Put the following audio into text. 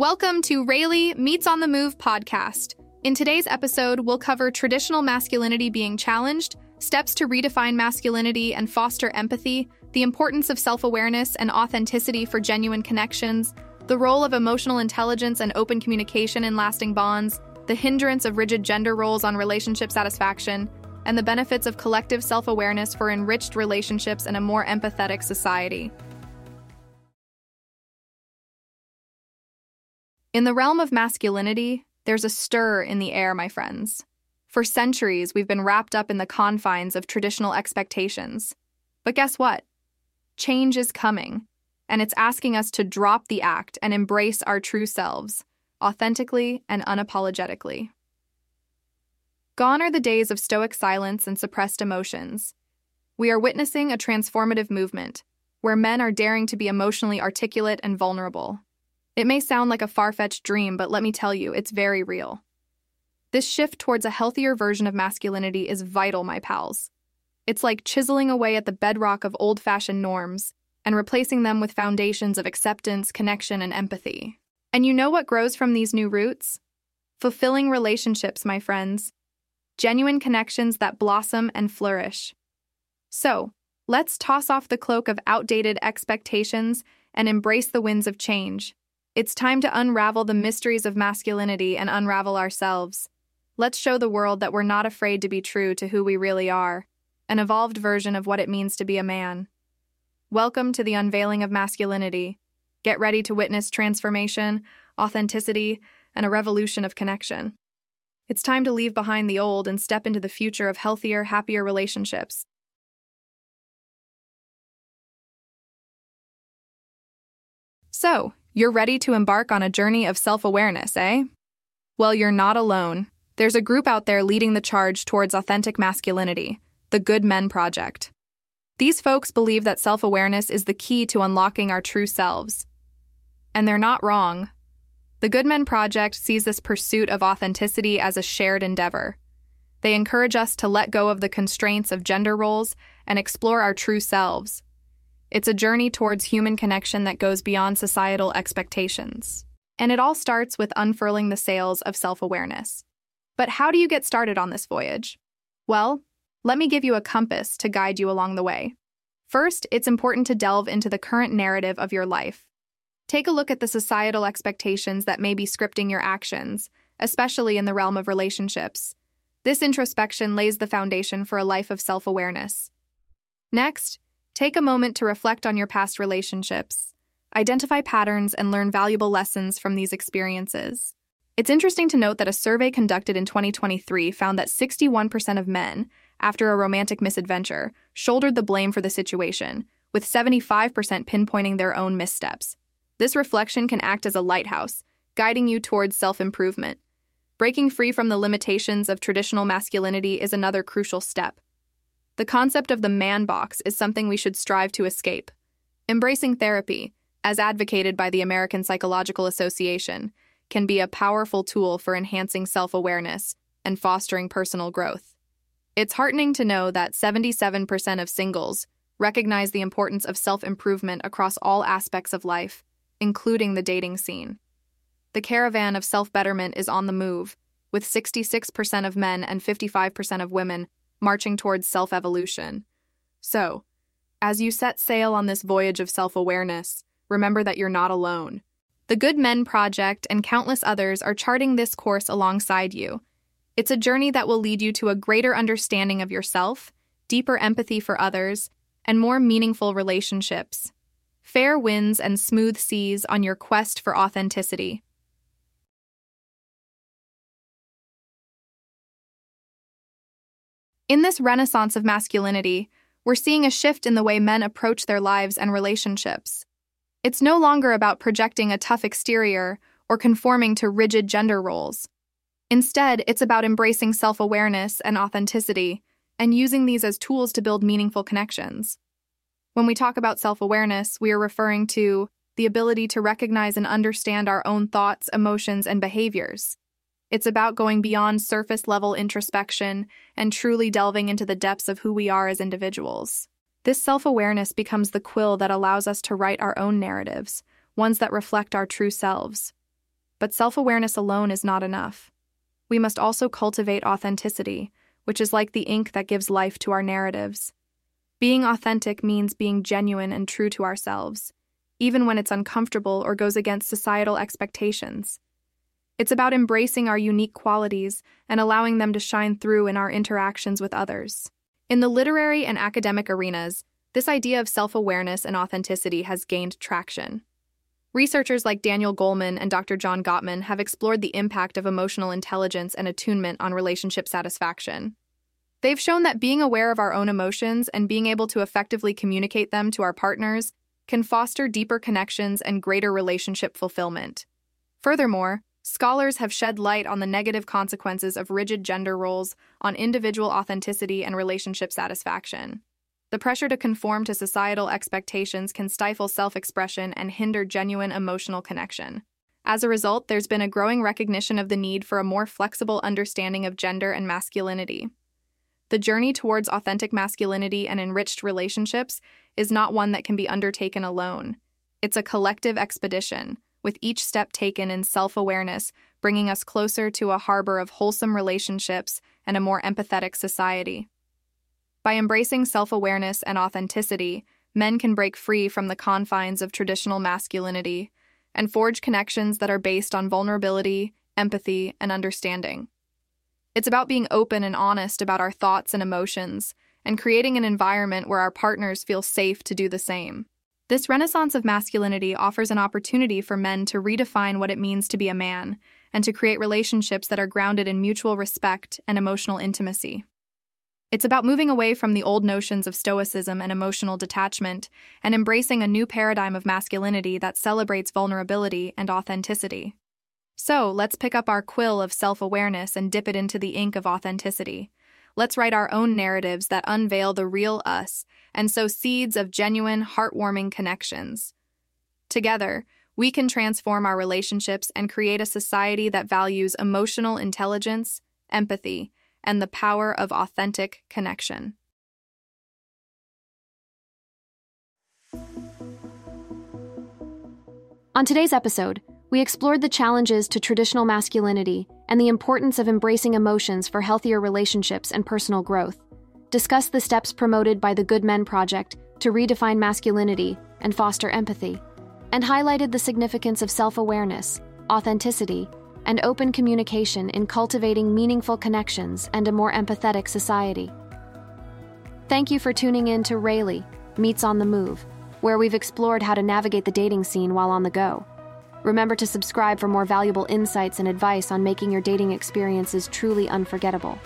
Welcome to Rayleigh Meets on the Move podcast. In today's episode, we'll cover traditional masculinity being challenged, steps to redefine masculinity and foster empathy, the importance of self awareness and authenticity for genuine connections, the role of emotional intelligence and open communication in lasting bonds, the hindrance of rigid gender roles on relationship satisfaction, and the benefits of collective self awareness for enriched relationships and a more empathetic society. In the realm of masculinity, there's a stir in the air, my friends. For centuries, we've been wrapped up in the confines of traditional expectations. But guess what? Change is coming, and it's asking us to drop the act and embrace our true selves, authentically and unapologetically. Gone are the days of stoic silence and suppressed emotions. We are witnessing a transformative movement where men are daring to be emotionally articulate and vulnerable. It may sound like a far fetched dream, but let me tell you, it's very real. This shift towards a healthier version of masculinity is vital, my pals. It's like chiseling away at the bedrock of old fashioned norms and replacing them with foundations of acceptance, connection, and empathy. And you know what grows from these new roots? Fulfilling relationships, my friends genuine connections that blossom and flourish. So, let's toss off the cloak of outdated expectations and embrace the winds of change. It's time to unravel the mysteries of masculinity and unravel ourselves. Let's show the world that we're not afraid to be true to who we really are, an evolved version of what it means to be a man. Welcome to the unveiling of masculinity. Get ready to witness transformation, authenticity, and a revolution of connection. It's time to leave behind the old and step into the future of healthier, happier relationships. So, you're ready to embark on a journey of self awareness, eh? Well, you're not alone. There's a group out there leading the charge towards authentic masculinity the Good Men Project. These folks believe that self awareness is the key to unlocking our true selves. And they're not wrong. The Good Men Project sees this pursuit of authenticity as a shared endeavor. They encourage us to let go of the constraints of gender roles and explore our true selves. It's a journey towards human connection that goes beyond societal expectations. And it all starts with unfurling the sails of self awareness. But how do you get started on this voyage? Well, let me give you a compass to guide you along the way. First, it's important to delve into the current narrative of your life. Take a look at the societal expectations that may be scripting your actions, especially in the realm of relationships. This introspection lays the foundation for a life of self awareness. Next, take a moment to reflect on your past relationships. Identify patterns and learn valuable lessons from these experiences. It's interesting to note that a survey conducted in 2023 found that 61% of men, after a romantic misadventure, shouldered the blame for the situation, with 75% pinpointing their own missteps. This reflection can act as a lighthouse, guiding you towards self improvement. Breaking free from the limitations of traditional masculinity is another crucial step. The concept of the man box is something we should strive to escape. Embracing therapy, as advocated by the American Psychological Association, can be a powerful tool for enhancing self awareness and fostering personal growth. It's heartening to know that 77% of singles recognize the importance of self improvement across all aspects of life including the dating scene. The caravan of self betterment is on the move, with 66% of men and 55% of women marching towards self evolution. So, as you set sail on this voyage of self awareness, remember that you're not alone. The Good Men Project and countless others are charting this course alongside you. It's a journey that will lead you to a greater understanding of yourself, deeper empathy for others, and more meaningful relationships fair winds and smooth seas on your quest for authenticity. In this renaissance of masculinity, we're seeing a shift in the way men approach their lives and relationships. It's no longer about projecting a tough exterior or conforming to rigid gender roles. Instead, it's about embracing self awareness and authenticity and using these as tools to build meaningful connections. When we talk about self awareness, we are referring to the ability to recognize and understand our own thoughts, emotions, and behaviors. It's about going beyond surface level introspection and truly delving into the depths of who we are as individuals. This self awareness becomes the quill that allows us to write our own narratives, ones that reflect our true selves. But self awareness alone is not enough. We must also cultivate authenticity, which is like the ink that gives life to our narratives. Being authentic means being genuine and true to ourselves, even when it's uncomfortable or goes against societal expectations. It's about embracing our unique qualities and allowing them to shine through in our interactions with others. In the literary and academic arenas, this idea of self awareness and authenticity has gained traction. Researchers like Daniel Goleman and Dr. John Gottman have explored the impact of emotional intelligence and attunement on relationship satisfaction. They've shown that being aware of our own emotions and being able to effectively communicate them to our partners can foster deeper connections and greater relationship fulfillment. Furthermore, scholars have shed light on the negative consequences of rigid gender roles on individual authenticity and relationship satisfaction. The pressure to conform to societal expectations can stifle self expression and hinder genuine emotional connection. As a result, there's been a growing recognition of the need for a more flexible understanding of gender and masculinity. The journey towards authentic masculinity and enriched relationships is not one that can be undertaken alone. It's a collective expedition, with each step taken in self awareness bringing us closer to a harbor of wholesome relationships and a more empathetic society. By embracing self awareness and authenticity, men can break free from the confines of traditional masculinity and forge connections that are based on vulnerability, empathy, and understanding. It's about being open and honest about our thoughts and emotions, and creating an environment where our partners feel safe to do the same. This renaissance of masculinity offers an opportunity for men to redefine what it means to be a man and to create relationships that are grounded in mutual respect and emotional intimacy. It's about moving away from the old notions of stoicism and emotional detachment and embracing a new paradigm of masculinity that celebrates vulnerability and authenticity. So, let's pick up our quill of self awareness and dip it into the ink of authenticity. Let's write our own narratives that unveil the real us and sow seeds of genuine, heartwarming connections. Together, we can transform our relationships and create a society that values emotional intelligence, empathy, and the power of authentic connection. On today's episode, we explored the challenges to traditional masculinity and the importance of embracing emotions for healthier relationships and personal growth, discussed the steps promoted by the Good Men Project to redefine masculinity and foster empathy, and highlighted the significance of self awareness, authenticity, and open communication in cultivating meaningful connections and a more empathetic society. Thank you for tuning in to Rayleigh Meets on the Move, where we've explored how to navigate the dating scene while on the go. Remember to subscribe for more valuable insights and advice on making your dating experiences truly unforgettable.